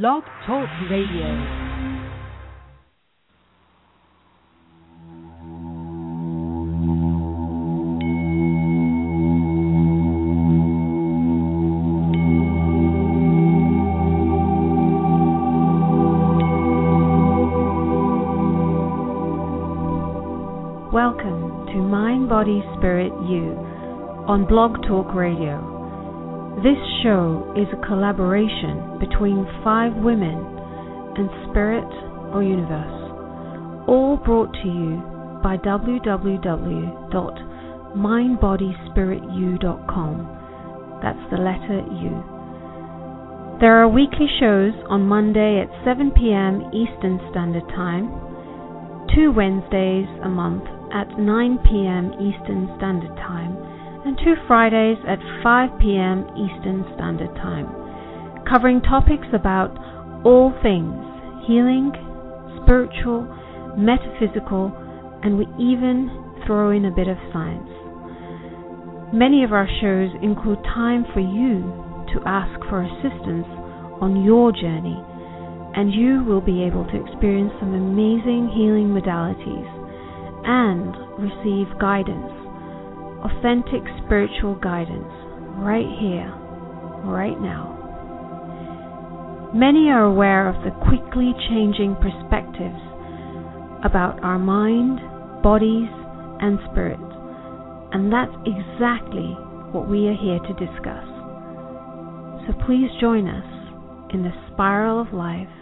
Blog Talk Radio. Welcome to Mind, Body, Spirit, You on Blog Talk Radio. This show is a collaboration between five women and Spirit or Universe, all brought to you by www.mindbodyspiritu.com. That's the letter U. There are weekly shows on Monday at 7 p.m. Eastern Standard Time, two Wednesdays a month at 9 p.m. Eastern Standard Time, and two Fridays at 5 p.m. Eastern Standard Time, covering topics about all things healing, spiritual, metaphysical, and we even throw in a bit of science. Many of our shows include time for you to ask for assistance on your journey, and you will be able to experience some amazing healing modalities and receive guidance authentic spiritual guidance right here, right now. Many are aware of the quickly changing perspectives about our mind, bodies, and spirit, and that's exactly what we are here to discuss. So please join us in the spiral of life,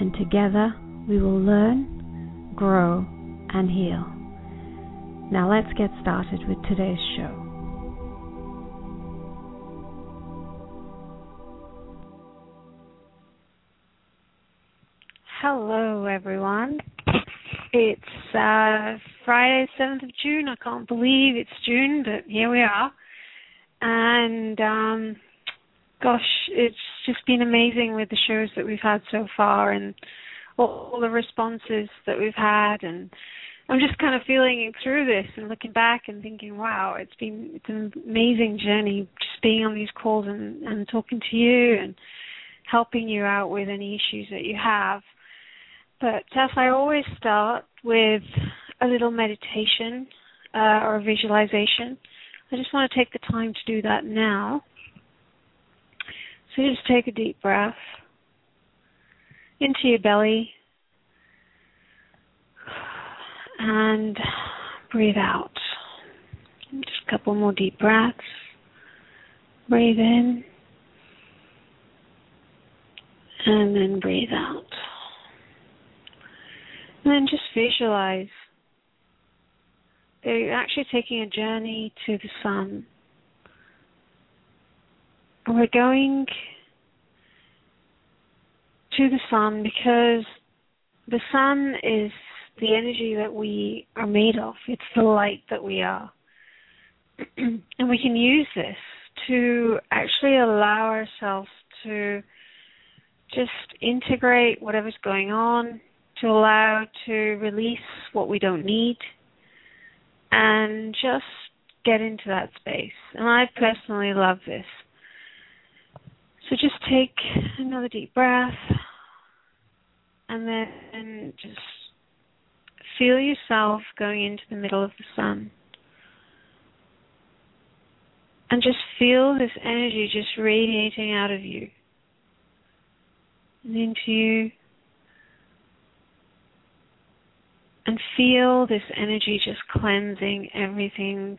and together we will learn, grow, and heal. Now let's get started with today's show. Hello, everyone. It's uh, Friday, 7th of June. I can't believe it's June, but here we are. And um, gosh, it's just been amazing with the shows that we've had so far and all, all the responses that we've had and I'm just kind of feeling through this and looking back and thinking, wow, it's been it's an amazing journey just being on these calls and, and talking to you and helping you out with any issues that you have. But as I always start with a little meditation uh, or a visualization, I just want to take the time to do that now. So just take a deep breath into your belly and breathe out. Just a couple more deep breaths. Breathe in and then breathe out. And then just visualize that you're actually taking a journey to the sun. we're going to the sun because the sun is the energy that we are made of. It's the light that we are. and we can use this to actually allow ourselves to just integrate whatever's going on, to allow to release what we don't need, and just get into that space. And I personally love this. So just take another deep breath and then just feel yourself going into the middle of the sun. And just feel this energy just radiating out of you and into you. And feel this energy just cleansing everything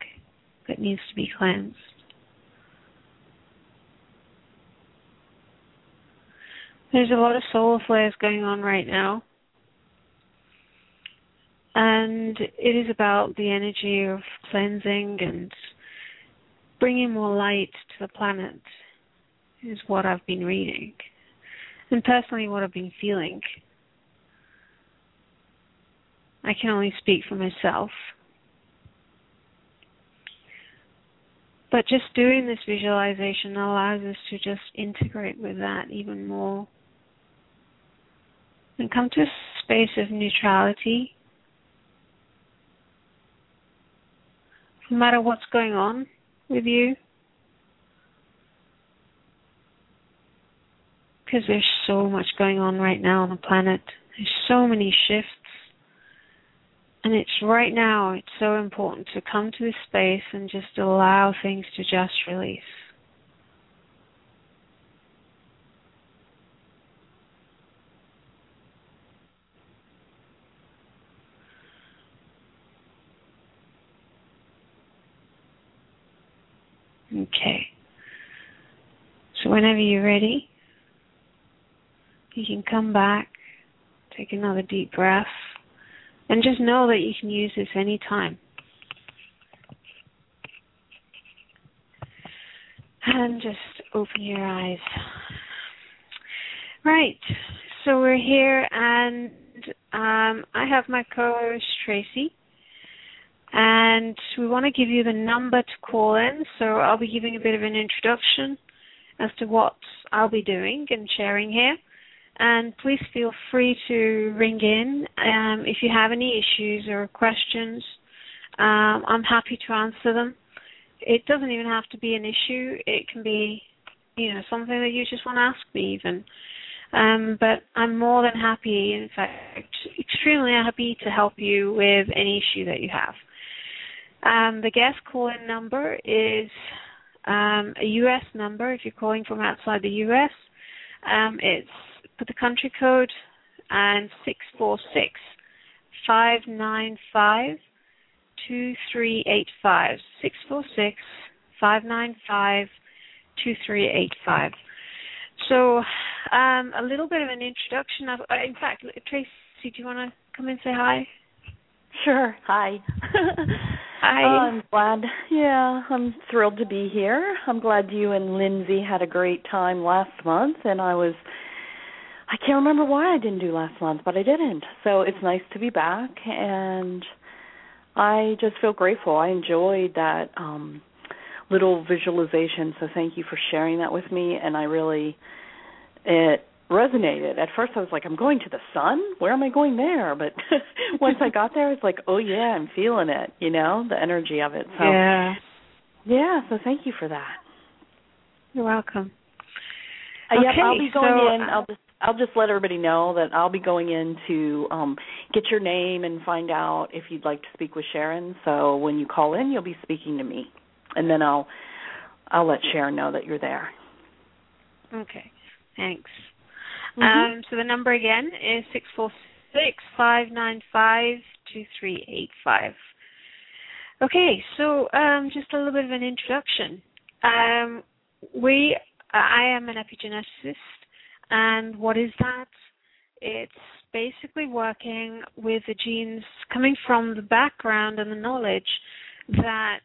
that needs to be cleansed. There's a lot of solar flares going on right now. And it is about the energy of cleansing and bringing more light to the planet, is what I've been reading. And personally, what I've been feeling. I can only speak for myself. But just doing this visualization allows us to just integrate with that even more and come to a space of neutrality no matter what's going on with you. because there's so much going on right now on the planet. There's so many shifts. And it's right now, it's so important to come to this space and just allow things to just release. Okay. So whenever you're ready, you can come back, take another deep breath, and just know that you can use this anytime. And just open your eyes. Right. So we're here, and um, I have my co-host Tracy and we want to give you the number to call in. So I'll be giving a bit of an introduction as to what I'll be doing and sharing here. And please feel free to ring in um, if you have any issues or questions. Um, I'm happy to answer them. It doesn't even have to be an issue. It can be, you know, something that you just want to ask me even. Um, but I'm more than happy, in fact, extremely happy to help you with any issue that you have. Um, the guest call-in number is um, a U.S. number. If you're calling from outside the U.S., um, it's put the country code and six four six five nine five two three eight five six four six five nine five two three eight five. So, um, a little bit of an introduction. Of, uh, in fact, Tracy, do you want to come and say hi? Sure. Hi. Hi. Oh, I'm glad. Yeah, I'm thrilled to be here. I'm glad you and Lindsay had a great time last month, and I was. I can't remember why I didn't do last month, but I didn't. So it's nice to be back, and I just feel grateful. I enjoyed that um little visualization, so thank you for sharing that with me. And I really, it resonated. At first, I was like, I'm going to the sun. Where am I going there? But once I got there, it's like, oh yeah, I'm feeling it. You know, the energy of it. So yeah, yeah. So thank you for that. You're welcome. Uh, okay, yep, I'll be going so, in. I'll just I'll just let everybody know that I'll be going in to um get your name and find out if you'd like to speak with Charan. So when you call in, you'll be speaking to me, and then I'll I'll let Charan know that you're there. Okay. Thanks. Mm-hmm. Um, so the number again is six four six five nine five two three eight five. Okay, so um, just a little bit of an introduction. Um, we, I am an epigeneticist, and what is that? It's basically working with the genes coming from the background and the knowledge that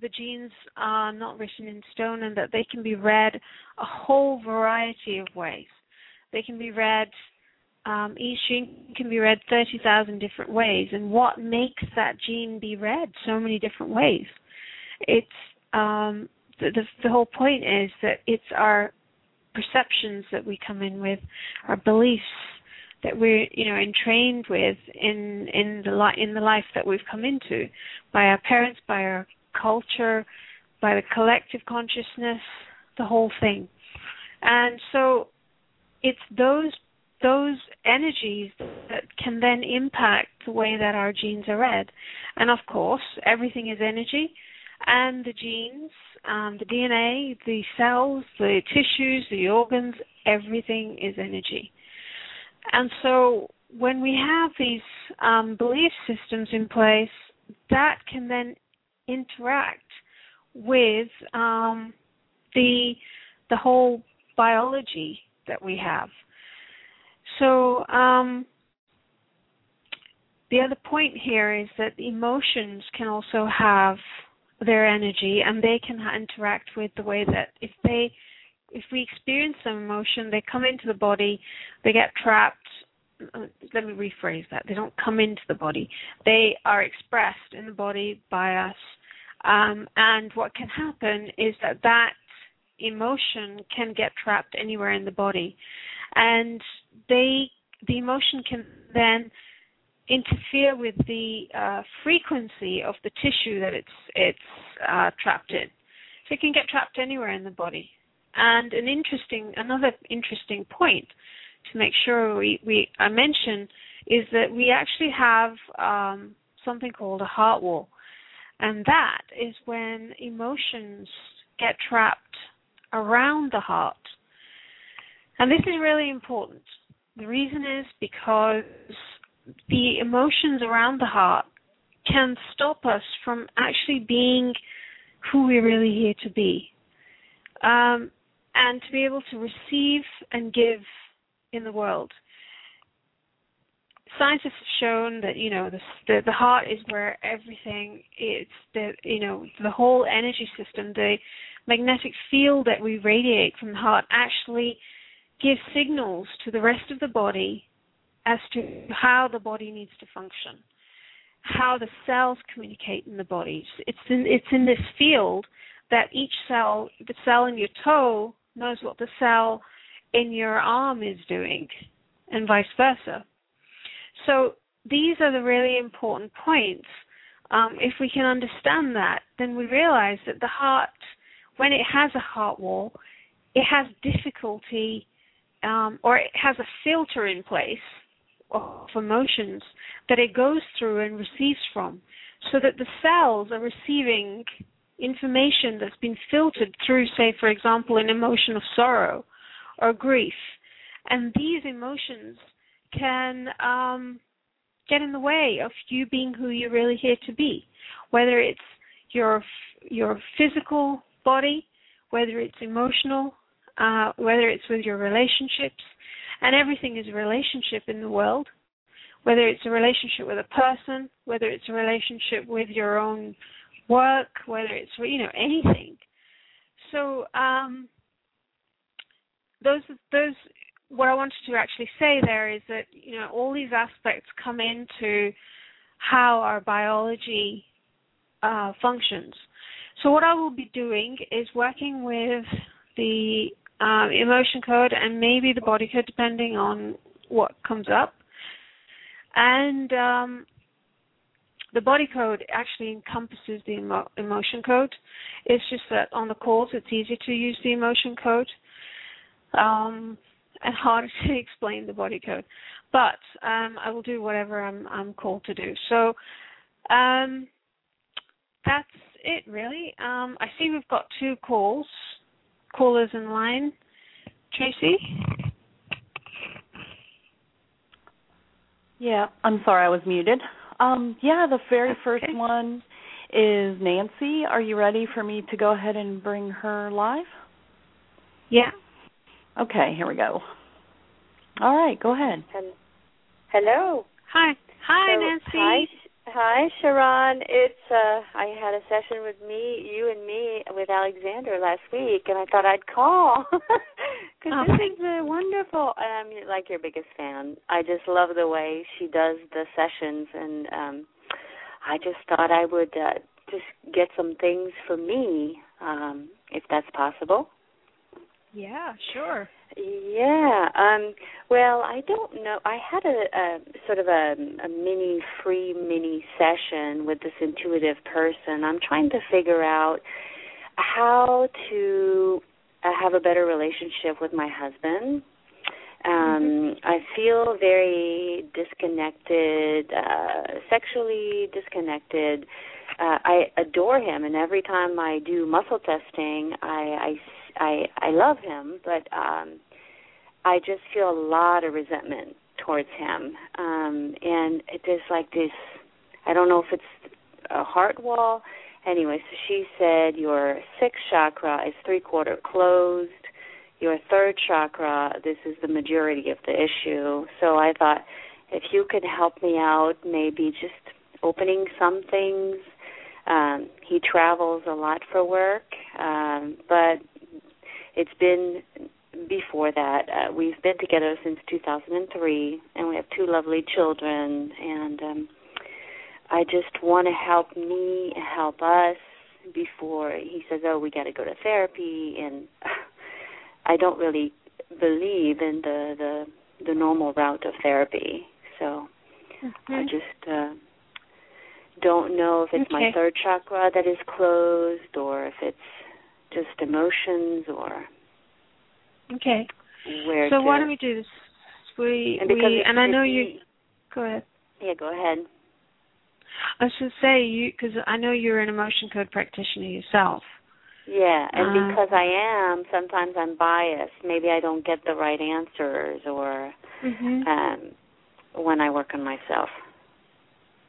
the genes are not written in stone and that they can be read a whole variety of ways. They can be read, um, each gene can be read 30,000 different ways. And what makes that gene be read so many different ways? It's um, the, the, the whole point is that it's our perceptions that we come in with, our beliefs that we're you know entrained with in in the li- in the life that we've come into by our parents, by our culture, by the collective consciousness, the whole thing. And so it's those those energies that can then impact the way that our genes are read. And of course, everything is energy, and the genes, um, the DNA, the cells, the tissues, the organs, everything is energy. And so when we have these um, belief systems in place, that can then interact with um, the the whole biology that we have. So um, the other point here is that emotions can also have their energy, and they can interact with the way that if they if we experience some emotion, they come into the body, they get trapped. Uh, let me rephrase that. They don't come into the body. They are expressed in the body by us. Um, and what can happen is that that emotion can get trapped anywhere in the body, and they the emotion can then interfere with the uh, frequency of the tissue that it's it's uh, trapped in. So it can get trapped anywhere in the body, and an interesting, another interesting point to make sure we, we I mention is that we actually have um, something called a heart wall, and that is when emotions get trapped around the heart. And this is really important. The reason is because the emotions around the heart can stop us from actually being who we're really here to be. Um, and to be able to receive and give in the world. Scientists have shown that you know the, the the heart is where everything is. The you know the whole energy system, the magnetic field that we radiate from the heart actually gives signals to the rest of the body as to how the body needs to function, how the cells communicate in the body. It's in it's in this field that each cell, the cell in your toe knows what the cell in your arm is doing, and vice versa. So these are the really important points. Um, if we can understand that, then we realize that the heart, when it has a heart wall, it has difficulty um, or it has a filter in place of emotions that it goes through and receives from, so that the cells are receiving information that's been filtered through, say, for example, an emotion of sorrow or grief. And these emotions can um, get in the way of you being who you're really here to be, whether it's your your physical body, whether it's emotional, uh, whether it's with your relationships, and everything is a relationship in the world. Whether it's a relationship with a person, whether it's a relationship with your own work, whether it's you know anything. So um, those those what I wanted to actually say there is that you know all these aspects come into how our biology uh, functions. So what I will be doing is working with the uh, emotion code and maybe the body code, depending on what comes up. And um, the body code actually encompasses the emo- emotion code. It's just that on the calls it's easier to use the emotion code um, and harder to explain the body code. But um, I will do whatever I'm, I'm called to do. So um, that's it, really. Um, I see we've got two calls, callers in line. Tracy? Yeah, I'm sorry I was muted. Um, yeah, the very first one is Nancy. Are you ready for me to go ahead and bring her live? Yeah. Okay, here we go. All right, go ahead. Hello. Hi. Hi, so, Nancy. Hi, hi, Charan. It's uh I had a session with me, you and me, with Alexander last week, and I thought I'd call because oh, this is uh, wonderful. And I'm like your biggest fan. I just love the way she does the sessions, and um I just thought I would uh, just get some things for me, um, if that's possible. Yeah, sure. Yeah. Um well, I don't know. I had a, a sort of a, a mini free mini session with this intuitive person. I'm trying to figure out how to uh, have a better relationship with my husband. Um mm-hmm. I feel very disconnected, uh sexually disconnected. Uh I adore him and every time I do muscle testing, I I I I love him, but um I just feel a lot of resentment towards him. Um and it is like this I don't know if it's a heart wall. Anyway, so she said your sixth chakra is three quarter closed. Your third chakra, this is the majority of the issue. So I thought if you could help me out, maybe just opening some things. Um, he travels a lot for work, um, but it's been before that. Uh, we've been together since 2003, and we have two lovely children. And um, I just want to help me help us before he says, "Oh, we got to go to therapy." And I don't really believe in the the the normal route of therapy, so mm-hmm. I just. Uh, don't know if it's okay. my third chakra that is closed or if it's just emotions or Okay. Where so to, why don't we do this? We and we and I know you. Go ahead. Yeah, go ahead. I should say you because I know you're an emotion code practitioner yourself. Yeah, and Uh, because I am, sometimes I'm biased. Maybe I don't get the right answers, or Mm-hmm. um, when I work on myself.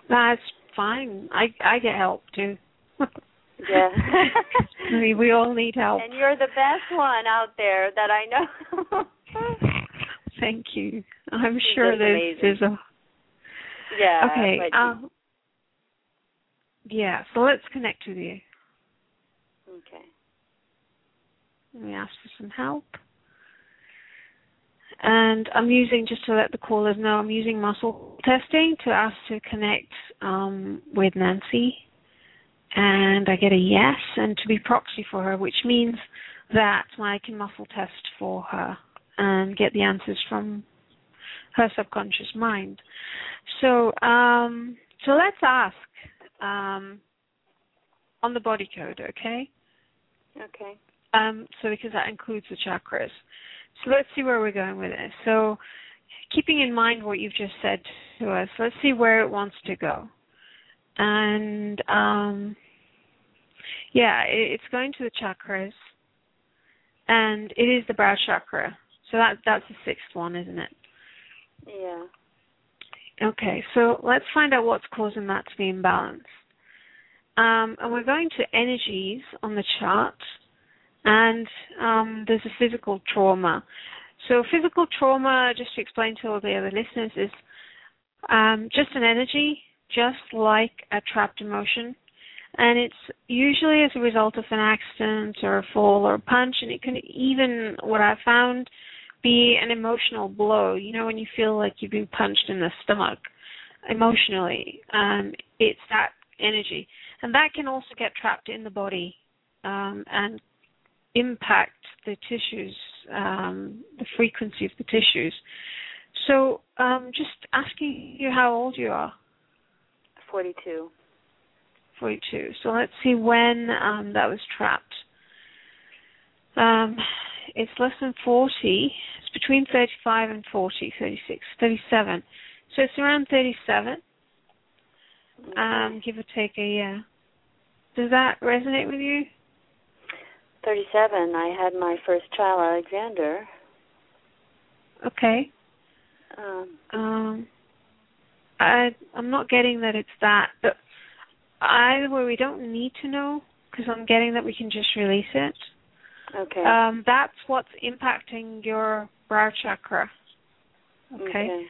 That's fine. I I get help too. Yeah. Mean, we all need help. And you're the best one out there that I know. Thank you. I'm You're sure there's amazing. there's a yeah. okay. Um, yeah. So let's connect with you. okay. Let me ask for some help. And I'm using just to let the callers know I'm using muscle testing to ask to connect um, with Nancy, and I get a yes, and to be proxy for her, which means that I can muscle test for her and get the answers from her subconscious mind. So, um, so let's ask um, on the body code, okay? Okay. Um, so because that includes the chakras. So let's see where we're going with this. So keeping in mind what you've just said to us, let's see where it wants to go. And um, yeah, it, it's going to the chakras, and it is the brow chakra. So that that's the sixth one, isn't it? Yeah. Okay, so let's find out what's causing that to be imbalanced. Um, and we're going to energies on the chart, and um, there's a physical trauma. So, physical trauma, just to explain to all the other listeners, is um, just an energy, just like a trapped emotion. And it's usually as a result of an accident or a fall or a punch, and it can even, what I found, be an emotional blow. You know, when you feel like you've been punched in the stomach emotionally, um, it's that energy. And that can also get trapped in the body um, and impact the tissues, um, the frequency of the tissues. So, um, just asking you how old you are. 42. 42. So let's see when um, that was trapped. Um, it's less than 40. It's between 35 and 40, 36, 37. So it's around 37, um, give or take a year. Does that resonate with you? 37. I had my first child, Alexander. Okay. Um, Um, I I'm not getting that it's that, but either way we don't need to know because I'm getting that we can just release it. okay. Um, that's what's impacting your brow chakra. Okay.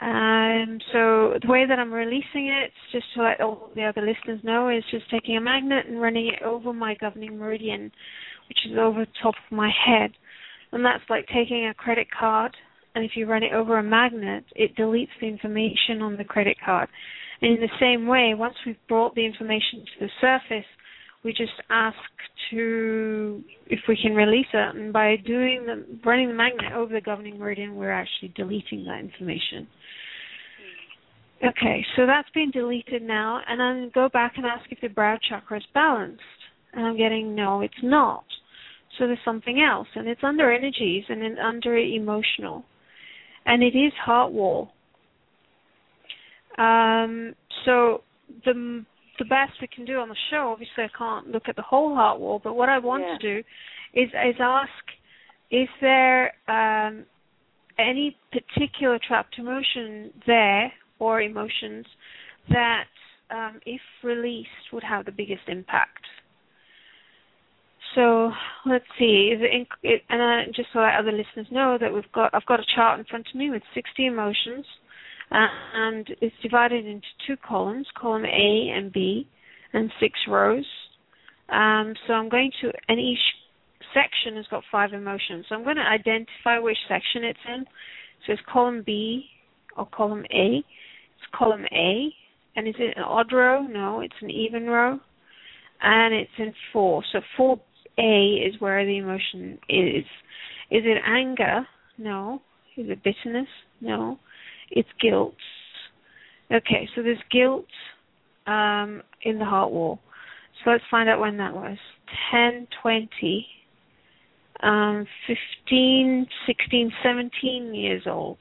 Um, so the way that I'm releasing it, just to let all the other listeners know, is just taking a magnet and running it over my governing meridian, which is over the top of my head. And that's like taking a credit card, and if you run it over a magnet, it deletes the information on the credit card. And in the same way, once we've brought the information to the surface, we just ask to if we can release it, and by doing the running the magnet over the governing meridian, we're actually deleting that information. Okay, so that's been deleted now, and then go back and ask if the brow chakra is balanced, and I'm getting no, it's not. So there's something else, and it's under energies and it's under emotional, and it is heart wall. Um, so the the best we can do on the show. Obviously, I can't look at the whole heart wall, but what I want Yeah. to do is is ask: Is there um, any particular trapped emotion there or emotions that, um, if released, would have the biggest impact? So let's see. Is it, it and just so that other listeners know that we've got I've got a chart in front of me with 60 emotions uh, and it's divided into two columns, column A and B, and six rows. Um, so I'm going to, and each section has got five emotions. So I'm going to identify which section it's in. So it's column B or column A. It's column A, and is it an odd row? No, it's an even row, and it's in four. So four A is where the emotion is. Is it anger? No. Is it bitterness? No it's guilt. Okay, so there's guilt um, in the heart wall. So let's find out when that was. 10, 20, um, 15, 16, 17 years old.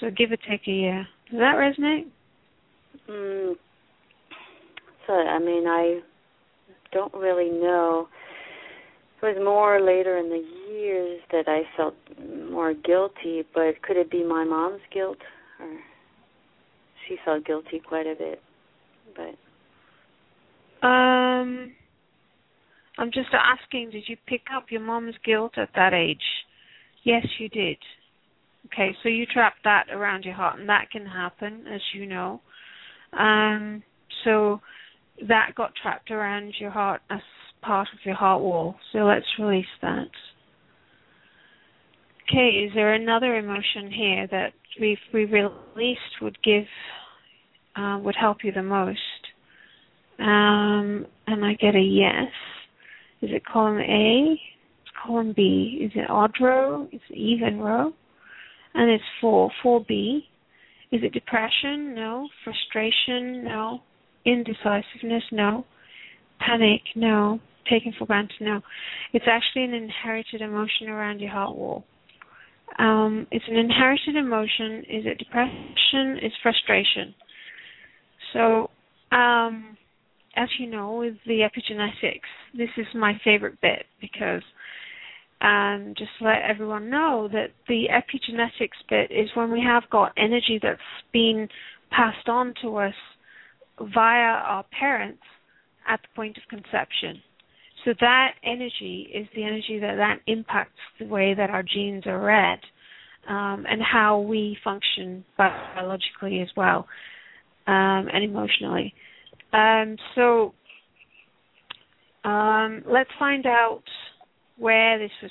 So give or take a year. Does that resonate? Mm. So I mean, I don't really know. It was more later in the years that I felt more guilty, but could it be my mom's guilt or she felt guilty quite a bit. But um I'm just asking, did you pick up your mom's guilt at that age? Yes, you did. Okay, so you trapped that around your heart, and that can happen, as you know. Um, so that got trapped around your heart as part of your heart wall. So let's release that. Okay, is there another emotion here that we we released would give uh, would help you the most? Um, and I get a yes. Is it column A? It's column B. Is it odd row? It's even row. And it's four. Four B. Is it depression? No. Frustration? No. Indecisiveness? No. Panic? No. Taking for granted? No. It's actually an inherited emotion around your heart wall. Um, it's an inherited emotion. Is it depression? It's frustration. So, um, as you know, with the epigenetics, this is my favorite bit because um, just to let everyone know that the epigenetics bit is when we have got energy that's been passed on to us via our parents at the point of conception. So that energy is the energy that that impacts the way that our genes are read um, and how we function biologically as well um, and emotionally. Um, so um, let's find out where this was,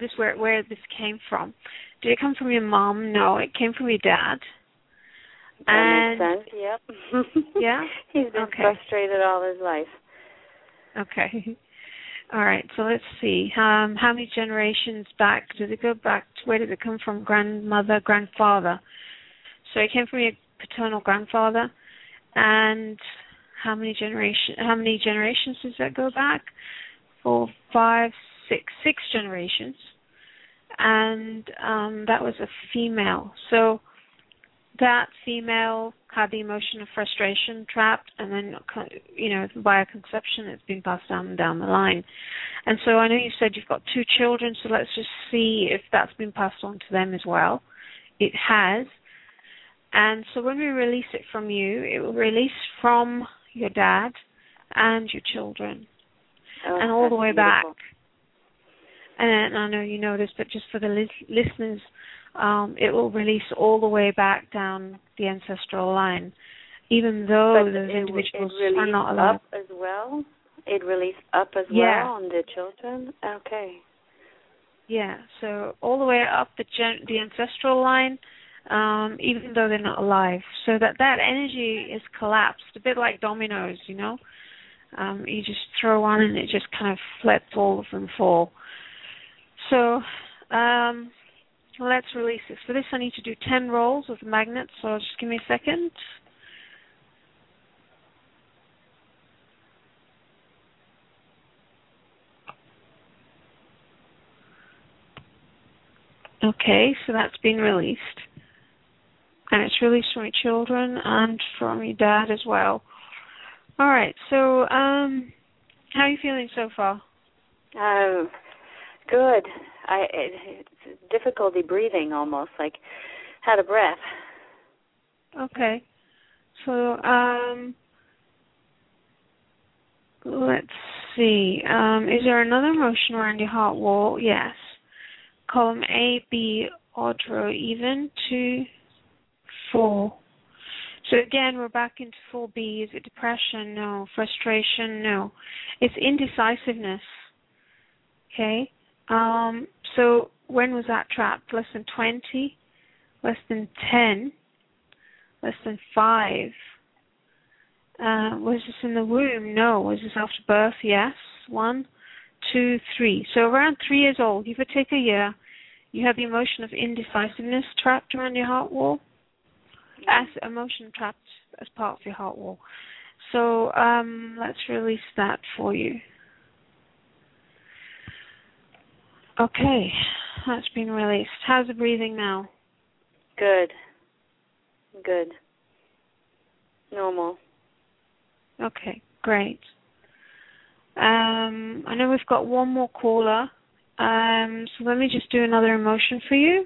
this where where this came from. Did it come from your mom? No, it came from your dad. That and, makes sense. Yep. yeah. He's been okay. frustrated all his life. Okay. All right. So let's see. Um, how many generations back does it go back? To, where did it come from? Grandmother, grandfather. So it came from your paternal grandfather and how many generation how many generations does that go back? Four, five, six, six generations, and um, that was a female. So that female had the emotion of frustration trapped, and then you know via conception, it's been passed down and down the line. And so I know you said you've got two children, so let's just see if that's been passed on to them as well. It has. And so when we release it from you, it will release from your dad and your children, oh, and all the way beautiful. back. And I know you know this, but just for the lis- listeners, um, it will release all the way back down the ancestral line, even though but those it, individuals it are not alive. Up as well. It released up as yeah. well on the children. Okay. Yeah, so all the way up the gen- the ancestral line, um, even though they're not alive. So that that energy is collapsed, a bit like dominoes, you know. Um, you just throw one and it just kind of lets all of them fall. So um, let's release this. For this, I need to do 10 rolls of the so just give me a second. Okay, so that's been released and it's released from your children and from your dad as well. All right. So, um, how are you feeling so far? Um, good. I it, it's difficulty breathing almost like out of breath. Okay. So, um, let's see. Um, is there another emotion around your heart wall? Yes. Column A, B, odd row, even, two, four. So again, we're back into 4B. Is it depression? No. Frustration? No. It's indecisiveness. Okay. Um, so when was that trapped? Less than 20? Less than 10? Less than 5? Uh, was this in the womb? No. Was this after birth? Yes. One, two, three. So around three years old, give or take a year, you have the emotion of indecisiveness trapped around your heart wall as emotion trapped as part of your heart wall. So um, let's release that for you. Okay, that's been released. How's the breathing now? Good. Good. Normal. Okay, great. Um, I know we've got one more caller. Um, so let me just do another emotion for you.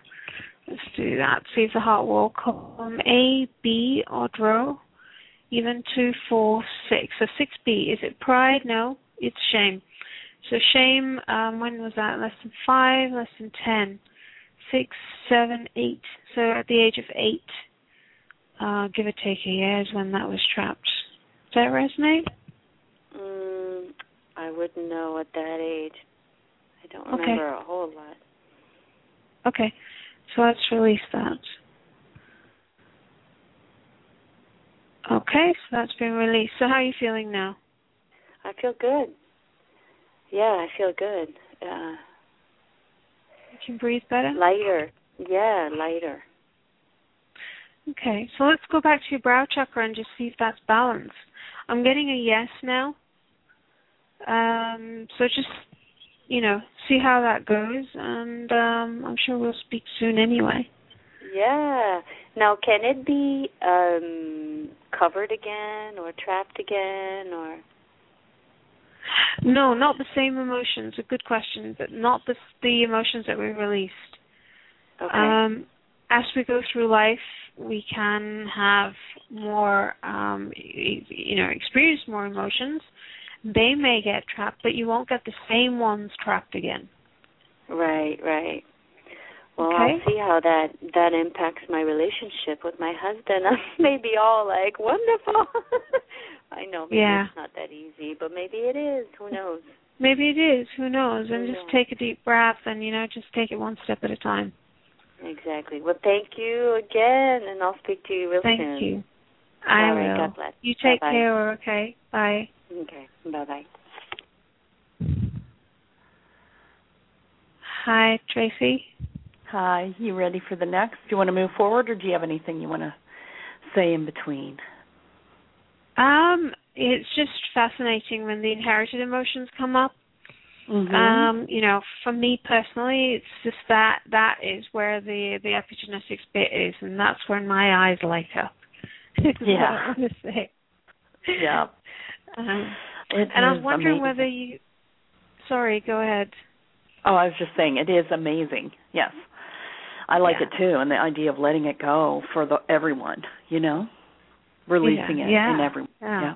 Let's do that. See if the heart will come. A, B, odd row. Even two, four, six. So six B. Is it pride? No, it's shame. So shame. Um, when was that? Less than five. Less than ten. Six, seven, eight. So at the age of eight, uh, give or take a year is when that was trapped. Does that resonate? Mm, I wouldn't know at that age. I don't remember okay. a whole lot. Okay, so let's release that. Okay, so that's been released. So how are you feeling now? I feel good. Yeah, I feel good. Uh, you can breathe better? Lighter. Yeah, lighter. Okay, so let's go back to your brow chakra and just see if that's balanced. I'm getting a yes now. Um, so just, you know, see how that goes, and um, I'm sure we'll speak soon anyway. Yeah. Now, can it be um, covered again or trapped again or? No, not the same emotions. A good question, but not the the emotions that we released. Okay. Um, as we go through life, we can have more, um, you know, experience more emotions. They may get trapped, but you won't get the same ones trapped again. Right, right. Well, okay. I'll see how that that impacts my relationship with my husband. I may be all like wonderful. I know maybe yeah. it's not that easy, but maybe it is. Who knows? Maybe it is. Who knows? And yeah. just take a deep breath, and you know, just take it one step at a time. Exactly. Well, thank you again, and I'll speak to you real thank soon. Thank you. I All will. Right, God bless. You take Bye-bye. care. Okay. Bye. Okay. Bye bye. Hi, Tracy. Hi. You ready for the next? Do you want to move forward, or do you have anything you want to say in between? Um, it's just fascinating when the inherited emotions come up. Mm-hmm. Um, you know, for me personally, it's just that that is where the the epigenetics bit is, and that's where my eyes light up. yeah. I want say. Yeah. Um, and I was wondering amazing. whether you. Sorry, go ahead. Oh, I was just saying it is amazing. Yes, I like Yeah. it too, and the idea of letting it go for the everyone. You know, releasing Yeah, it yeah, in everyone. yeah. yeah.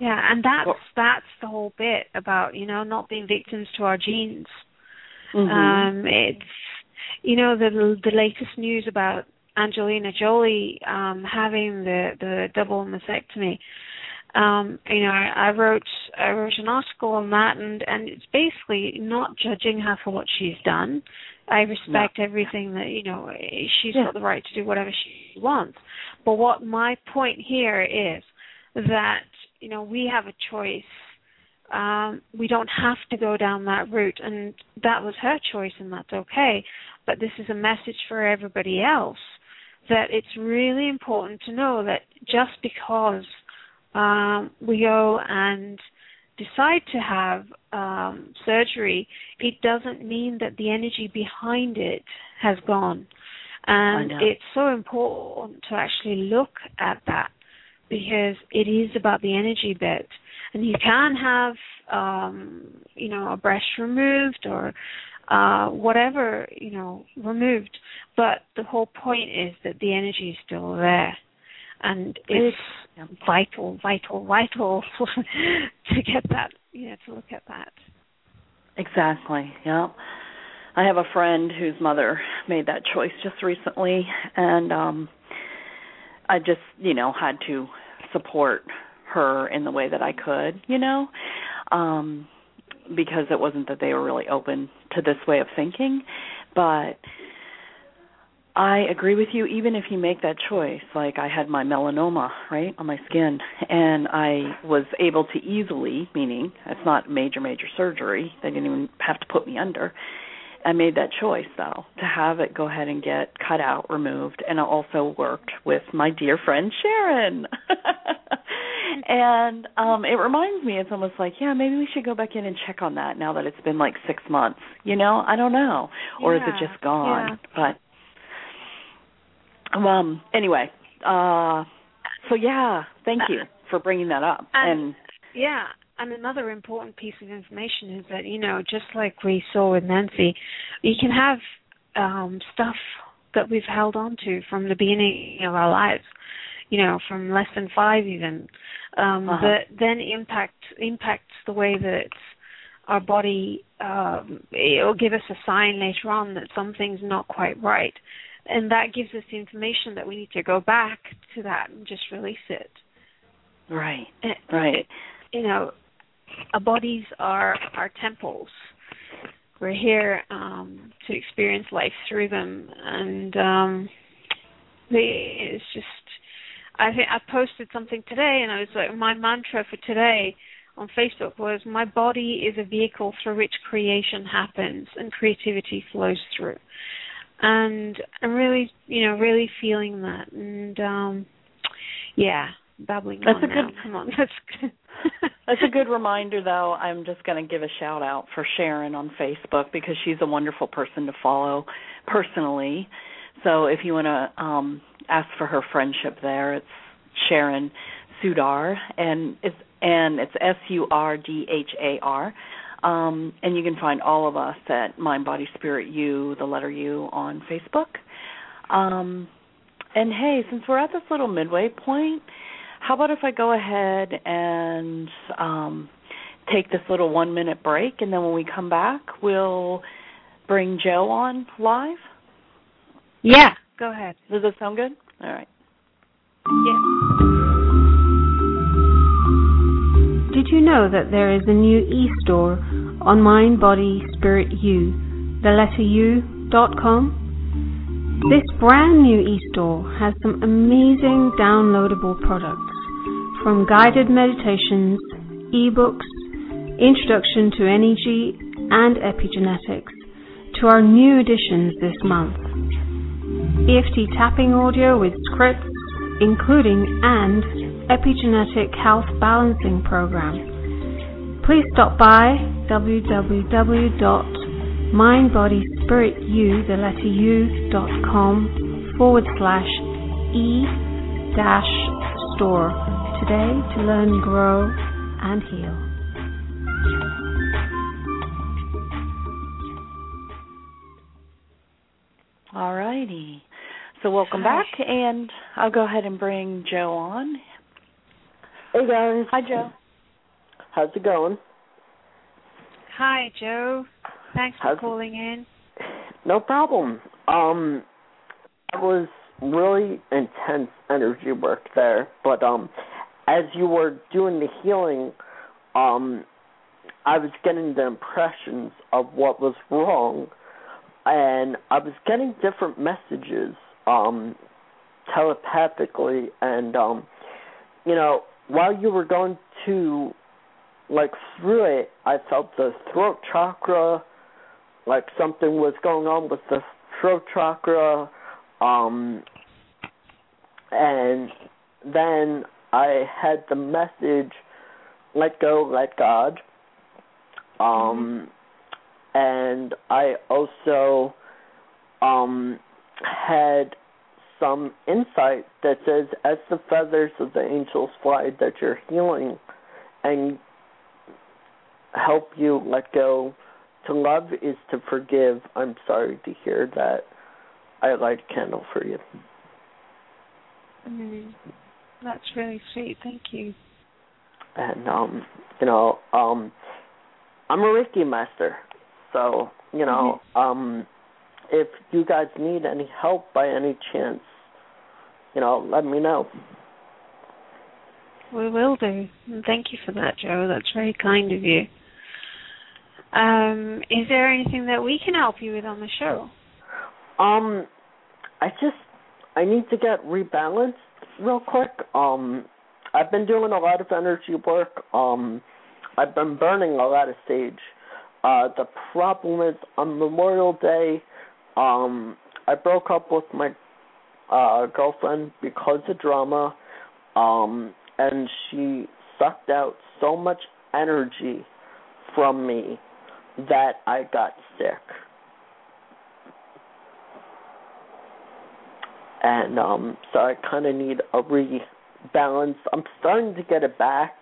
Yeah, and that's Well- that's the whole bit about you know not being victims to our genes. Mhm. Um, it's you know the the latest news about Angelina Jolie um, having the the double mastectomy. Um, you know, I, I wrote I wrote an article on that, and and it's basically not judging her for what she's done. I respect everything that you know she's Yeah. got the right to do whatever she wants. But what my point here is that you know we have a choice. Um, we don't have to go down that route, and that was her choice, and that's okay. But this is a message for everybody else that it's really important to know that just because um, we go and decide to have um, surgery, it doesn't mean that the energy behind it has gone. And it's so important to actually look at that because it is about the energy bit. And you can have, um, you know, a breast removed or uh, whatever, you know, removed. But the whole point is that the energy is still there. And it's Yeah. vital, vital, vital to get that, you know, to look at that. Exactly. Yeah. I have a friend whose mother made that choice just recently and um I just, you know, had to support her in the way that I could, you know. Um because it wasn't that they were really open to this way of thinking, but I agree with you even if you make that choice. Like I had my melanoma, right, on my skin and I was able to easily, meaning it's not major major surgery. They didn't even have to put me under. I made that choice though to have it go ahead and get cut out, removed, and I also worked with my dear friend Charan. and um it reminds me it's almost like yeah maybe we should go back in and check on that now that it's been like six months you know i don't know or yeah. is it just gone yeah. but um anyway uh so yeah thank you for bringing that up and, and yeah and another important piece of information is that you know just like we saw with nancy you can have um stuff that we've held on to from the beginning of our lives you know from less than five even um uh-huh. that then impact impacts the way that our body um it'll give us a sign later on that something's not quite right and that gives us the information that we need to go back to that and just release it. Right and, right. you know our bodies are our temples. We're here um to experience life through them and um they, it's just I think I posted something today, and I was like, my mantra for today on Facebook was, "My body is a vehicle through which creation happens and creativity flows through." And I'm really, you know, really feeling that, and um yeah, babbling that's on a now. good, Come on, that's good. that's a good reminder, though. I'm just going to give a shout out for Charan on Facebook because she's a wonderful person to follow personally. So if you want to um ask for her friendship there, it's Charan Surdhar, and it's and it's S U R D H A R. Um, and you can find all of us at Mind Body Spirit U, the letter U, on Facebook. Um, and hey, since we're at this little midway point, how about if I go ahead and um, take this little one minute break, and then when we come back, we'll bring Joe on live? Yeah, go ahead. Does that sound good? All right. Yeah. You know that there is a new e-store on Mind Body Spirit U, dot? This brand new e-store has some amazing downloadable products, from guided meditations, ebooks, introduction to energy and epigenetics, to our new additions this month. EFT tapping audio with scripts, including and epigenetic health balancing program. Please stop by www.mindbodyspiritu, the letter U, dot com forward slash e dash store today to learn, grow, and heal. All righty. So welcome back, and I'll go ahead and bring Joe on. Hey guys, Hi, Joe. how's it going? Hi, Joe. Thanks for How's- calling in. No problem. Um, that was really intense energy work there, but um, as you were doing the healing, um, I was getting the impressions of what was wrong, and I was getting different messages um, telepathically, and um, you know, while you were going to like through it, I felt the throat chakra, like something was going on with the throat chakra, um, and then I had the message, let go, let God. Um, and I also um had some insight that says, as the feathers of the angels fly, that you're healing and help you let go. To love is to forgive. I'm sorry to hear that. I light a candle for you. Mm, that's really sweet. Thank you. And um, you know, um I'm a Reiki master. So, you know, um if you guys need any help by any chance, you know, let me know. We will do. And thank you for that, Joe. That's very kind of you. Um, is there anything that we can help you with on the show? Um, I just I need to get rebalanced real quick. Um, I've been doing a lot of energy work. Um, I've been burning a lot of sage. Uh, the problem is on Memorial Day, um, I broke up with my uh girlfriend because of drama. Um, and she sucked out so much energy from me that I got sick. And um so I kind of need a rebalance. I'm starting to get it back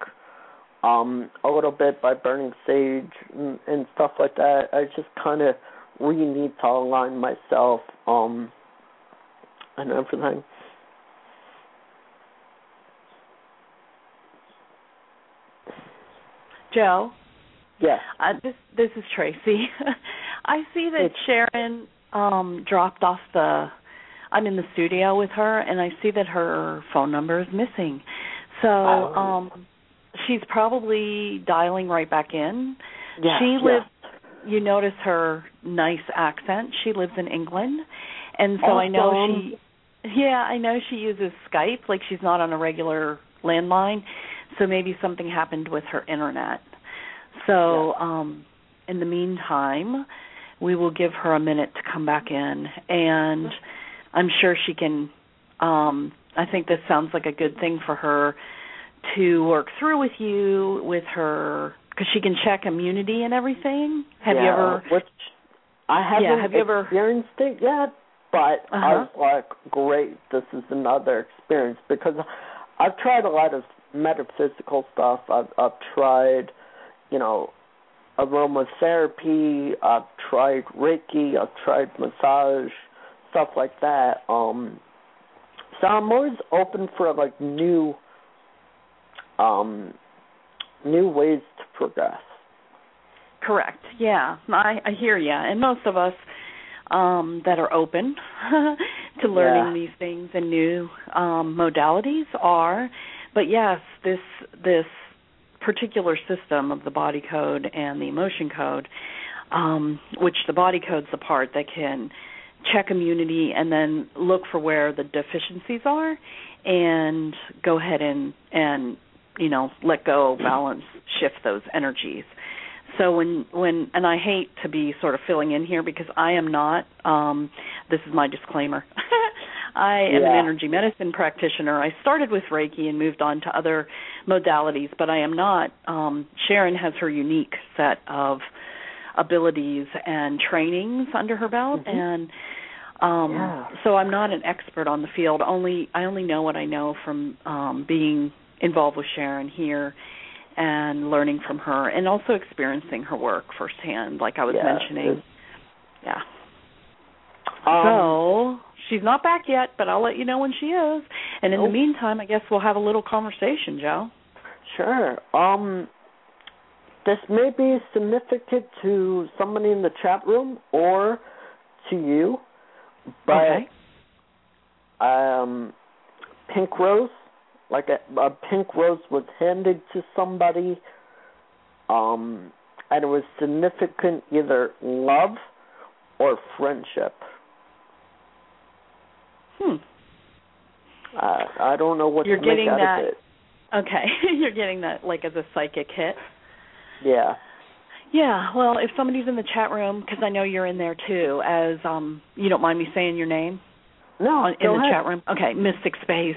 um a little bit by burning sage and, and stuff like that. I just kind of really need to align myself um and everything. Joe. Yes. Uh, this this is Tracy. I see that It's- Charan um dropped off the I'm in the studio with her and I see that her phone number is missing. So Oh. um she's probably dialing right back in. Yes, she lives you notice her nice accent. She lives in England. And so I know she yeah, I know she uses Skype like she's not on a regular landline. So maybe something happened with her internet. So, um in the meantime, we will give her a minute to come back in and I'm sure she can um I think this sounds like a good thing for her to work through with you with her cuz she can check immunity and everything. Have you ever Which I haven't Yeah, have you ever- experienced it yet, but I Uh-huh. was like, great, this is another experience because I've tried a lot of metaphysical stuff. I've I've tried, you know, aromatherapy. I've tried Reiki. I've tried massage, stuff like that. Um, so I'm always open for like new, um, new ways to progress. Correct. Yeah, I I hear you. And most of us um that are open to learning Yeah. these things and new um modalities are but yes, this this particular system of the body code and the emotion code um which the body code's the part that can check immunity and then look for where the deficiencies are and go ahead and and you know let go balance shift those energies so when when and I hate to be sort of filling in here because I am not um this is my disclaimer. I am an energy medicine practitioner. I started with Reiki and moved on to other modalities, but I am not um Charan has her unique set of abilities and trainings under her belt Mhm. and um Yeah. so I'm not an expert on the field. Only I only know what I know from um being involved with Charan here and learning from her and also experiencing her work firsthand like I was Yeah, mentioning. Yeah. Um, so she's not back yet, but I'll let you know when she is. And in the meantime, I guess we'll have a little conversation, Joe. Sure. Um, this may be significant to somebody in the chat room or to you, but okay. um, pink rose, like a, a pink rose was handed to somebody, um, and it was significant either love or friendship. Hmm. Uh, I don't know what You're getting out that- of it. Okay. You're getting that like as a psychic hit. Yeah. Yeah, well, if somebody's in the chat room, because I know you're in there too, as um, you don't mind me saying your name No, on, in the ahead. chat room. Okay, Mystic Space.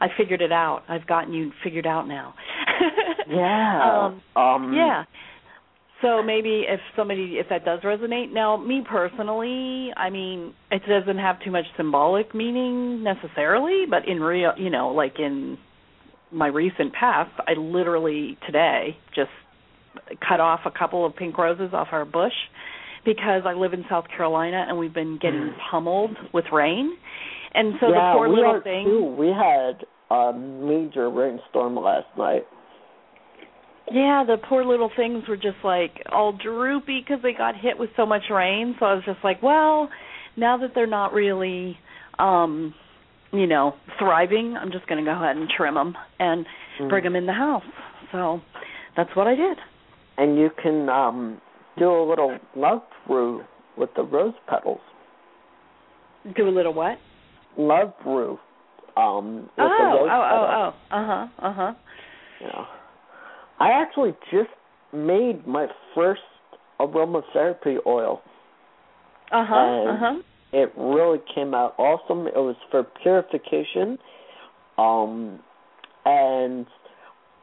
I figured it out. I've gotten you figured out now. Yeah. um, um, yeah. So maybe if somebody if that does resonate. Now, me personally, I mean, it doesn't have too much symbolic meaning necessarily, but in real, you know, like in my recent past, I literally today just cut off a couple of pink roses off our bush because I live in South Carolina and we've been getting pummeled with rain. And so yeah, the poor we little thing too. We had a major rainstorm last night. Yeah, the poor little things were just like all droopy because they got hit with so much rain. So I was just like, well, now that they're not really, um, you know, thriving, I'm just going to go ahead and trim them and Mm. bring them in the house. So that's what I did. And you can um do a little love through with the rose petals. Do a little what? Love brew. Um Oh, oh, oh, oh. Uh huh. Uh huh. Know. I actually just made my first aromatherapy oil. Uh huh. Uh huh. It really came out awesome. It was for purification. Um and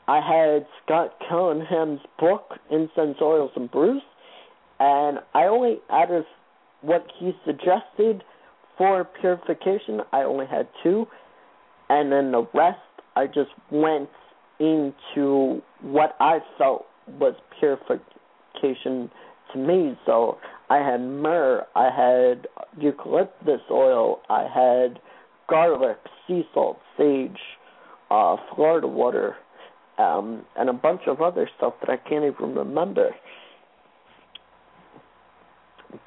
I had Scott Cunningham's book, Incense Oils and Brews, and I only of what he suggested for purification, I only had two, and then the rest I just went into what I felt was purification to me. So I had myrrh, I had eucalyptus oil, I had garlic, sea salt, sage, uh, Florida water, um, and a bunch of other stuff that I can't even remember.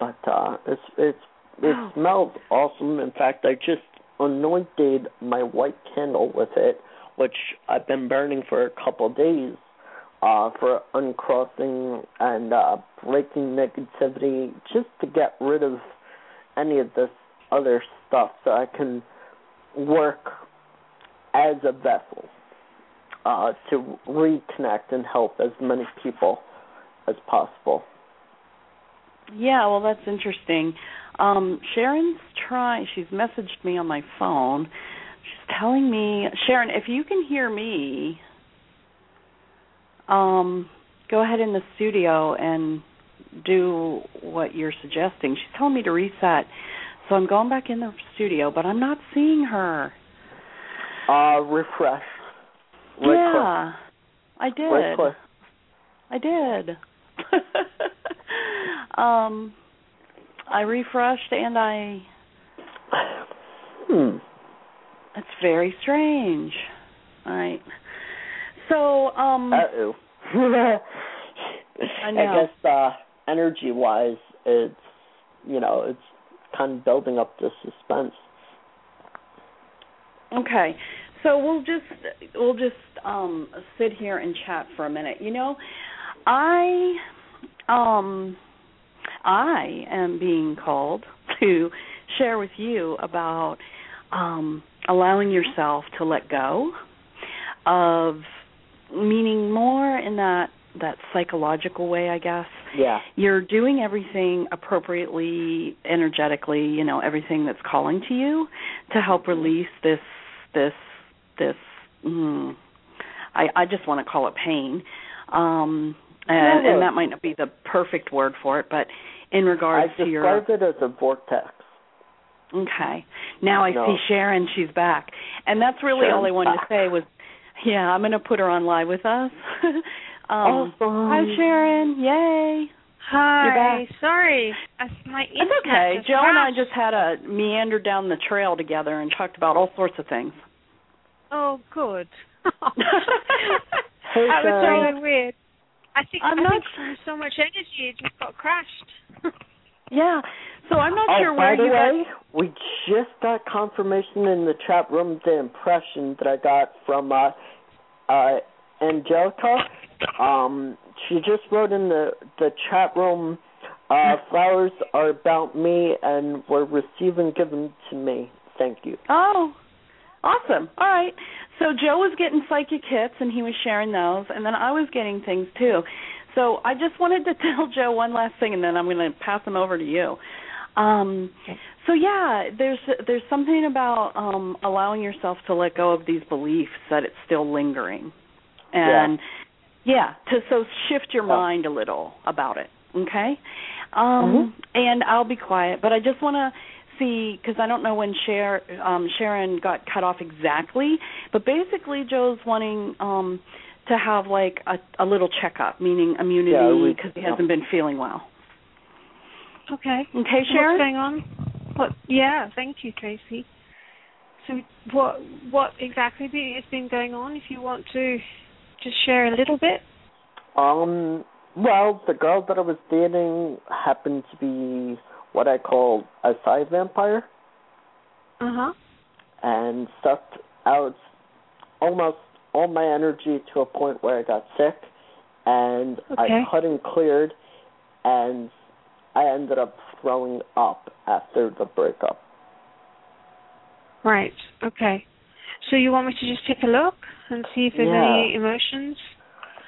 But uh, it's it's it smells awesome. In fact, I just anointed my white candle with it, which I've been burning for a couple of days uh, for uncrossing and uh, breaking negativity, just to get rid of any of this other stuff so I can work as a vessel uh, to reconnect and help as many people as possible. Yeah, well, that's interesting. Um, Charan's trying. She's messaged me on my phone. She's telling me, Charan, if you can hear me, um, go ahead in the studio and do what you're suggesting. She's telling me to reset, so I'm going back in the studio, but I'm not seeing her. Uh, refresh. Right yeah, I did. Right. I did. um, I refreshed and I. Hmm. It's very strange. All right. So, um, Uh-oh. I know. guess uh, energy-wise, it's you know it's kind of building up the suspense. okay. So we'll just we'll just um sit here and chat for a minute. You know, I um I am being called to share with you about um allowing yourself to let go of meaning more in that that psychological way, I guess. Yeah. You're doing everything appropriately, energetically, you know, everything that's calling to you to help release this this this mm, I I just want to call it pain. Um and, and that might not be the perfect word for it, but in regards I to your I describe it as a vortex. Okay. Now I No. see Charan, she's back. And that's really all I wanted back. to say was yeah, I'm going to put her on live with us. um awesome. Hi Charan. Yay. Hi. back. Sorry, I, my It's okay. just Joe and I just had a meander down the trail together and talked about all sorts of things. Oh, good. Hey, that was Charan. really weird. I think I'm I not think so much energy it just got crashed. Yeah. So I'm not oh, sure by where the you way, got we just got confirmation in the chat room the impression that I got from uh, uh, Angelica. Um, she just wrote in the the chat room, uh, flowers are about me and were received and given to me. Thank you. Oh, awesome. All right. So Joe was getting psychic hits and he was sharing those, and then I was getting things too. So I just wanted to tell Joe one last thing, and then I'm going to pass them over to you. Um, so yeah, there's there's something about um, allowing yourself to let go of these beliefs that it's still lingering, and yeah, to so shift your Yeah. mind a little about it. Okay, um, and I'll be quiet, but I just want to see because I don't know when Cher, um, Charan got cut off exactly, but basically Joe's wanting um, to have like a, a little checkup, meaning immunity we- because he hasn't been feeling well. okay. Okay, Charan. What's going on? What? Yeah. Thank you, Tracy. So what what exactly be- has been going on? If you want to just share a little bit. Um, well, the girl that I was dating happened to be what I call a side vampire. Uh huh. and sucked out almost all my energy to a point where I got sick and I cut and cleared and I ended up throwing up after the breakup. Right. Okay. So you want me to just take a look and see if there's Yeah. any emotions?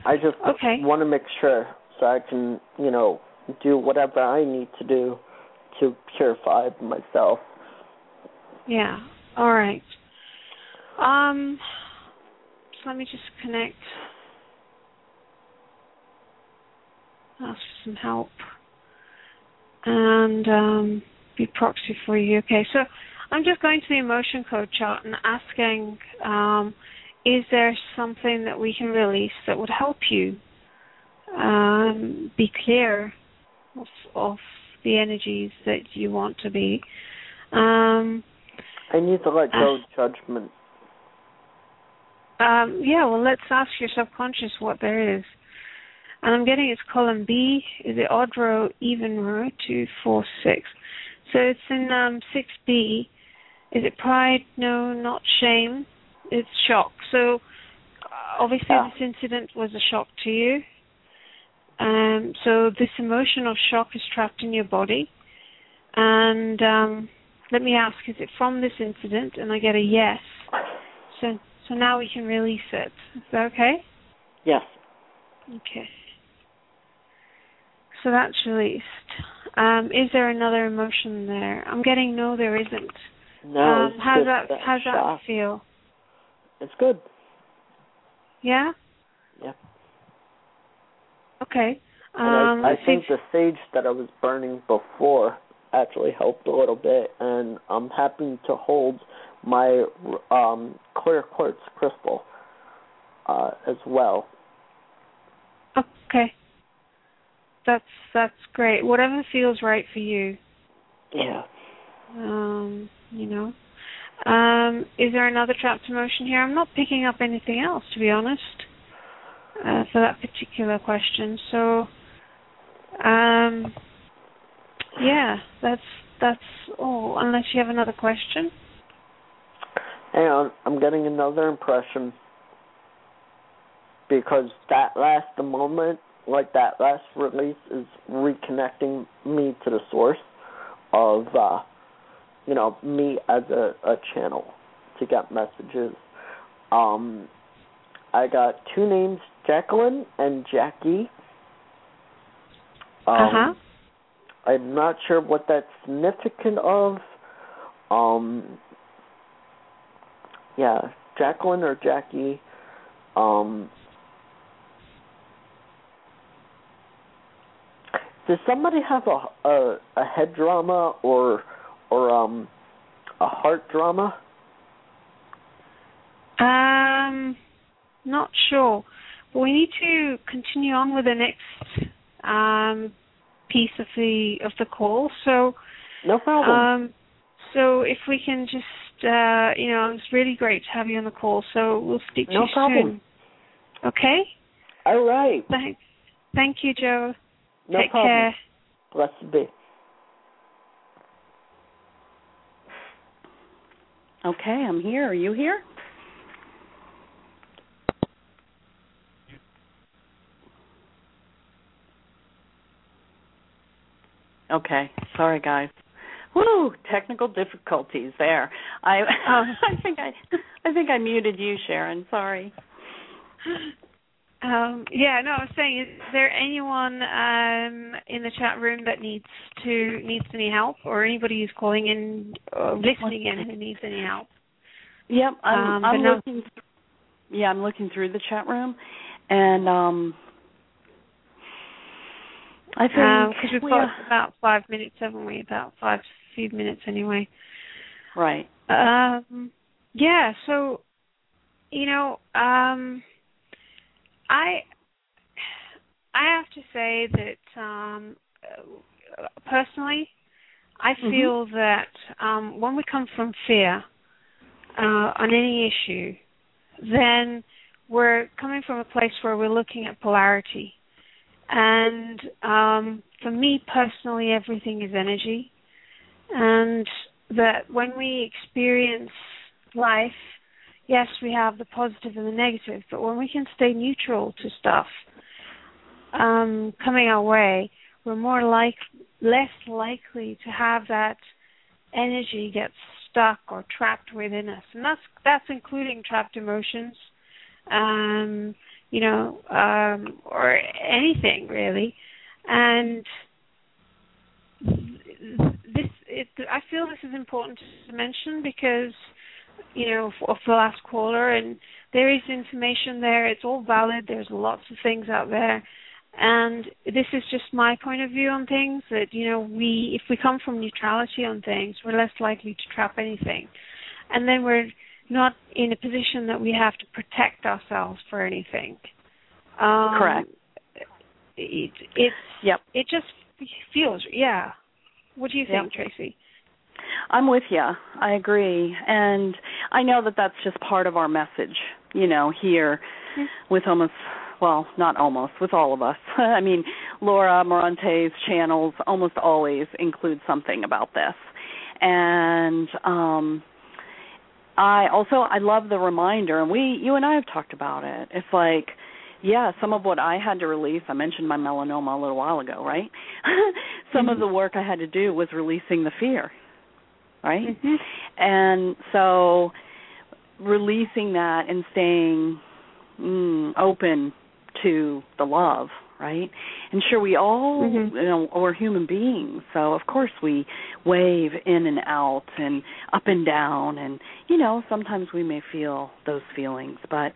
I just Okay. want to make sure so I can, you know, do whatever I need to do to purify myself. Yeah. All right. Um. let me just connect. Ask for some help. And um, be proxy for you. Okay, so I'm just going to the emotion code chart and asking, um, is there something that we can release that would help you um, be clear of, of, the energies that you want to be? Um, I need to let go of judgment. Um, yeah, well, let's ask your subconscious what there is. And I'm getting it's column B. Is it odd row, even row? Two, four, six. So it's in um, 6B. Is it pride? No, not shame. It's shock. So uh, obviously yeah. this incident was a shock to you. Um, so this emotional shock is trapped in your body. And um, let me ask, is it from this incident? And I get a yes. So so now we can release it. Is that okay? Yes. Okay. So that's released. Um, is there another emotion there? I'm getting no, there isn't. No. Um, how's that? that? How's that feel? It's good. Yeah. Yeah. Okay. Um, I, I think the sage that I was burning before actually helped a little bit, and I'm happy to hold my um, clear quartz crystal uh, as well. Okay. That's that's great. Whatever feels right for you. Yeah. Um, you know. Um, is there another trapped emotion here? I'm not picking up anything else, to be honest, uh, for that particular question. So, um, yeah, that's that's all. Unless you have another question. Hang on, I'm getting another impression because that last moment, like that last release, is reconnecting me to the source of, uh, you know, me as a, a channel to get messages. Um, I got two names, Jacqueline and Jackie. Um, uh huh. I'm not sure what that's significant of. Um, yeah, Jacqueline or Jackie. Um, does somebody have a, a a head drama or or um a heart drama? Um, not sure. But we need to continue on with the next um piece of the of the call. So no problem. Um, so if we can just uh, you know, it's really great to have you on the call. So we'll speak to no you problem. soon. Okay? All right. Thanks. Thank you, Joe. No Take problem. care. Blessed be. Okay, I'm here. Are you here? Okay. Sorry, guys. Woo! Technical difficulties there. I oh. I think I I think I muted you, Charan. Sorry. Um, yeah, no, I was saying, is there anyone um, in the chat room that needs to needs any help, or anybody who's calling in, or listening in, who needs any help? Yep, I'm, um, I'm no, looking. Yeah, I'm looking through the chat room, and um, I think because uh, we've we, got about five minutes, haven't we? About five, few minutes anyway. Right. Um. Yeah. So, you know, um, I I have to say that um, personally, I Mm-hmm. feel that um, when we come from fear uh, on any issue, then we're coming from a place where we're looking at polarity. And um, for me personally, everything is energy. And that when we experience life, yes, we have the positive and the negative, but when we can stay neutral to stuff um, coming our way, we're more like less likely to have that energy get stuck or trapped within us, and that's that's including trapped emotions, um, you know, um, or anything really. And this, it, I feel this is important to mention because, you know, of the last caller, and there is information there. It's all valid. There's lots of things out there. And this is just my point of view on things that, you know, we, if we come from neutrality on things, we're less likely to trap anything. And then we're not in a position that we have to protect ourselves for anything. Um, Correct. It, it's, yep. it just feels, yeah. What do you think, yep. Tracy? I'm with you. I agree. And I know that that's just part of our message, you know, here mm-hmm. with almost well, not almost, with all of us. I mean, Laura Morante's channels almost always include something about this. And um I also I love the reminder and we you and I have talked about it. It's like yeah, some of what I had to release, I mentioned my melanoma a little while ago, right? some mm-hmm. of the work I had to do was releasing the fear right? Mm-hmm. And so releasing that and staying mm, open to the love, right? And sure, we all, mm-hmm. you know, we're human beings, so of course we wave in and out and up and down, and you know, sometimes we may feel those feelings, but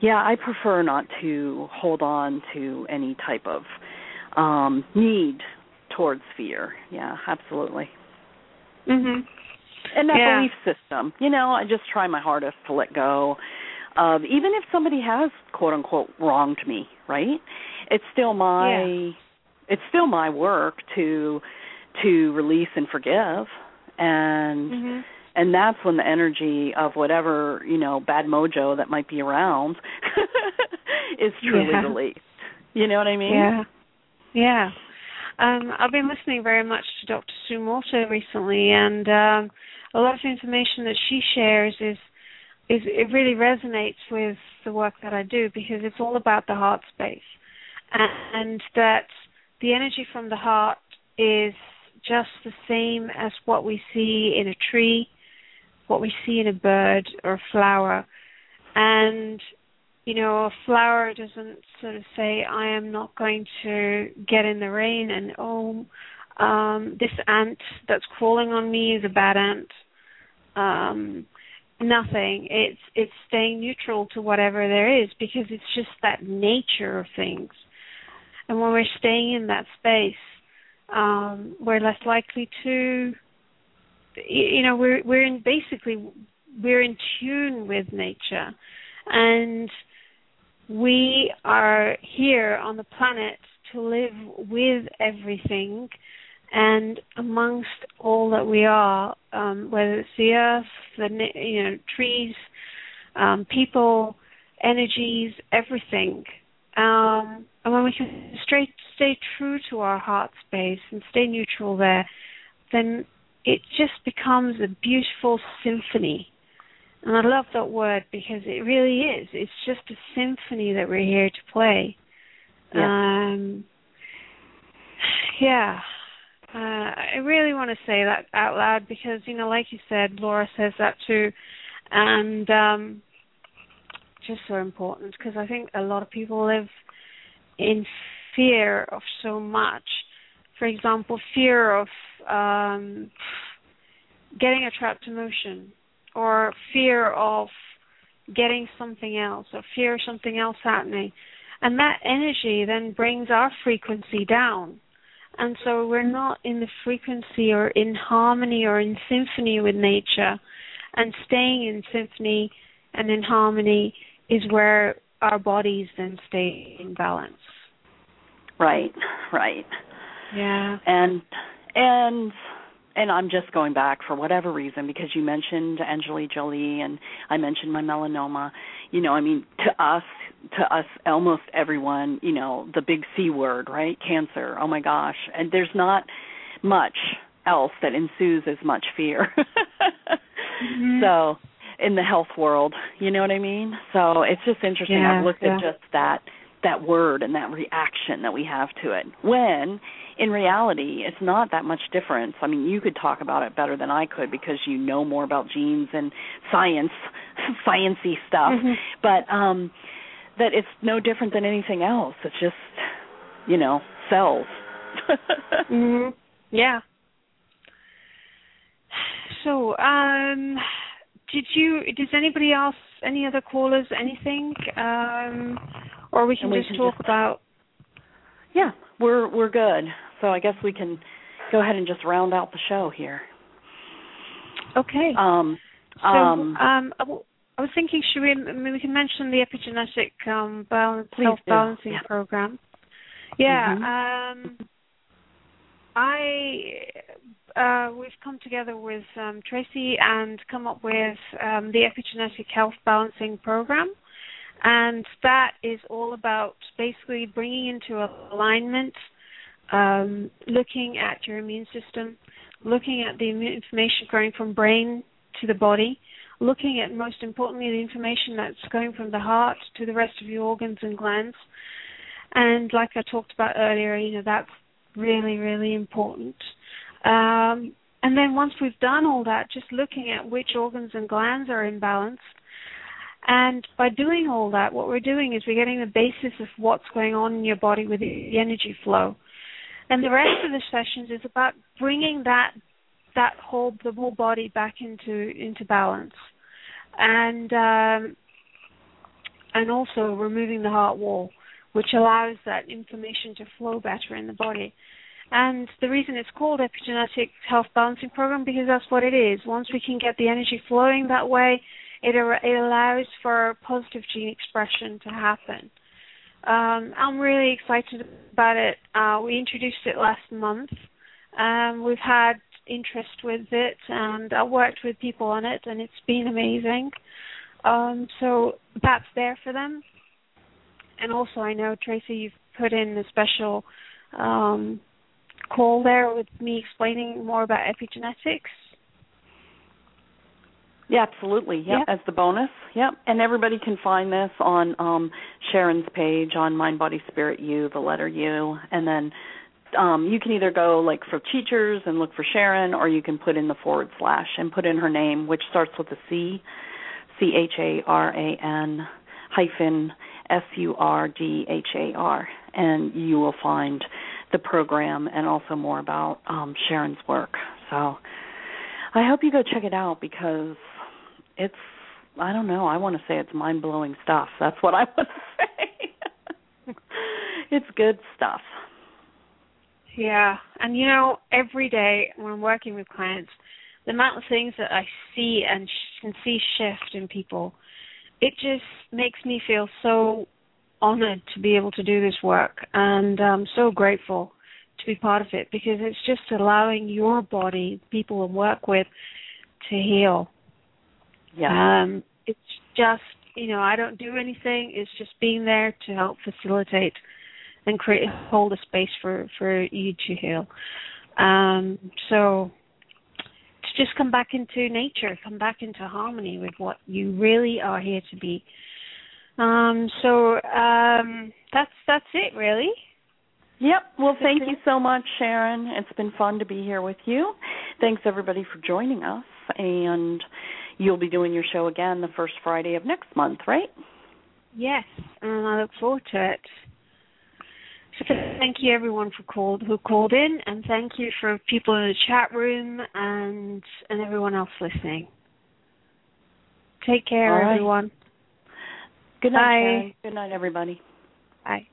yeah, I prefer not to hold on to any type of um need towards fear. Yeah, absolutely. Mhm. And that yeah. belief system, you know, I just try my hardest to let go of even if somebody has quote unquote wronged me, right? It's still my yeah. it's still my work to to release and forgive and mm-hmm. and that's when the energy of whatever, you know, bad mojo that might be around is truly yeah. released. You know what I mean? Yeah. Yeah. Um, I've been listening very much to Dr. Sue Morter recently, and um, a lot of the information that she shares is is it really resonates with the work that I do because it's all about the heart space, and, that the energy from the heart is just the same as what we see in a tree, what we see in a bird or a flower, and you know, a flower doesn't sort of say, I am not going to get in the rain and oh um this ant that's crawling on me is a bad ant. Um nothing. It's it's staying neutral to whatever there is because it's just that nature of things. And when we're staying in that space, um, we're less likely to you know, we're we're in basically we're in tune with nature. And we are here on the planet to live with everything and amongst all that we are, um, whether it's the earth, the you know trees, um, people, energies, everything. Um, and when we can stay, stay true to our heart space and stay neutral there, then it just becomes a beautiful symphony and I love that word because it really is. It's just a symphony that we're here to play. Yeah. Um, yeah. Uh, I really want to say that out loud because, you know, like you said, Laura says that too. And um, just so important because I think a lot of people live in fear of so much. For example, fear of um, getting a trapped emotion or fear of getting something else or fear of something else happening. And that energy then brings our frequency down. And so we're not in the frequency or in harmony or in symphony with nature. And staying in symphony and in harmony is where our bodies then stay in balance. Right, right. Yeah. And and and I'm just going back for whatever reason because you mentioned Angelina Jolie and I mentioned my melanoma. You know, I mean, to us, to us, almost everyone, you know, the big C word, right? Cancer. Oh my gosh, and there's not much else that ensues as much fear. mm-hmm. So, in the health world, you know what I mean? So it's just interesting. Yeah, I've looked yeah. at just that that word and that reaction that we have to it. When in reality, it's not that much difference. I mean, you could talk about it better than I could because you know more about genes and science, sciency stuff. Mm-hmm. But um that it's no different than anything else. It's just, you know, cells. mhm. Yeah. So, um? Did you does anybody else? Any other callers? Anything? Um, or we can just talk about. Yeah, we're we're good. So I guess we can go ahead and just round out the show here. Okay. Um, so, um, um, I w- I was thinking, should we? I mean, we can mention the epigenetic um, balance, self-balancing Yeah. program. Yeah. Mhm. Um, I uh, we've come together with um, Tracy and come up with um, the epigenetic health balancing program, and that is all about basically bringing into alignment, um, looking at your immune system, looking at the information going from brain to the body, looking at most importantly the information that's going from the heart to the rest of your organs and glands. And like I talked about earlier, you know, that's really, really important. Um, and then once we've done all that, just looking at which organs and glands are imbalanced. And by doing all that, what we're doing is we're getting the basis of what's going on in your body with the energy flow. And the rest of the sessions is about bringing that that whole the whole body back into into balance, and um, and also removing the heart wall, which allows that information to flow better in the body. And the reason it's called epigenetic health balancing program because that's what it is. Once we can get the energy flowing that way, it it allows for positive gene expression to happen. Um, I'm really excited about it. Uh, we introduced it last month. Um, we've had interest with it, and I worked with people on it, and it's been amazing. Um, so that's there for them. And also, I know Tracy, you've put in a special um, call there with me explaining more about epigenetics. Yeah, absolutely. Yep, Yeah. as the bonus. Yep. And everybody can find this on um Charan's page on Mind Body Spirit U, the letter U, and then um you can either go like for teachers and look for Charan or you can put in the forward slash and put in her name, which starts with a C, C H A R A N hyphen S U R D H A R and you will find the program and also more about um Charan's work. So I hope you go check it out because it's I don't know, I want to say it's mind-blowing stuff. That's what I want to say. it's good stuff. Yeah, and you know, every day when I'm working with clients, the amount of things that I see and sh- can see shift in people, it just makes me feel so honored to be able to do this work, and I'm so grateful to be part of it because it's just allowing your body, people I work with, to heal. Yeah. Um, it's just, you know, I don't do anything. It's just being there to help facilitate and create hold a space for for you to heal. Um, so to just come back into nature, come back into harmony with what you really are here to be. Um, so um, that's that's it, really. Yep. Well, thank you so much, Charan. It's been fun to be here with you. Thanks everybody for joining us and you'll be doing your show again the first Friday of next month, right? Yes, and I look forward to it. So thank you everyone for called who called in, and thank you for people in the chat room and and everyone else listening. Take care, right. everyone. Good night. Good night everybody. Bye.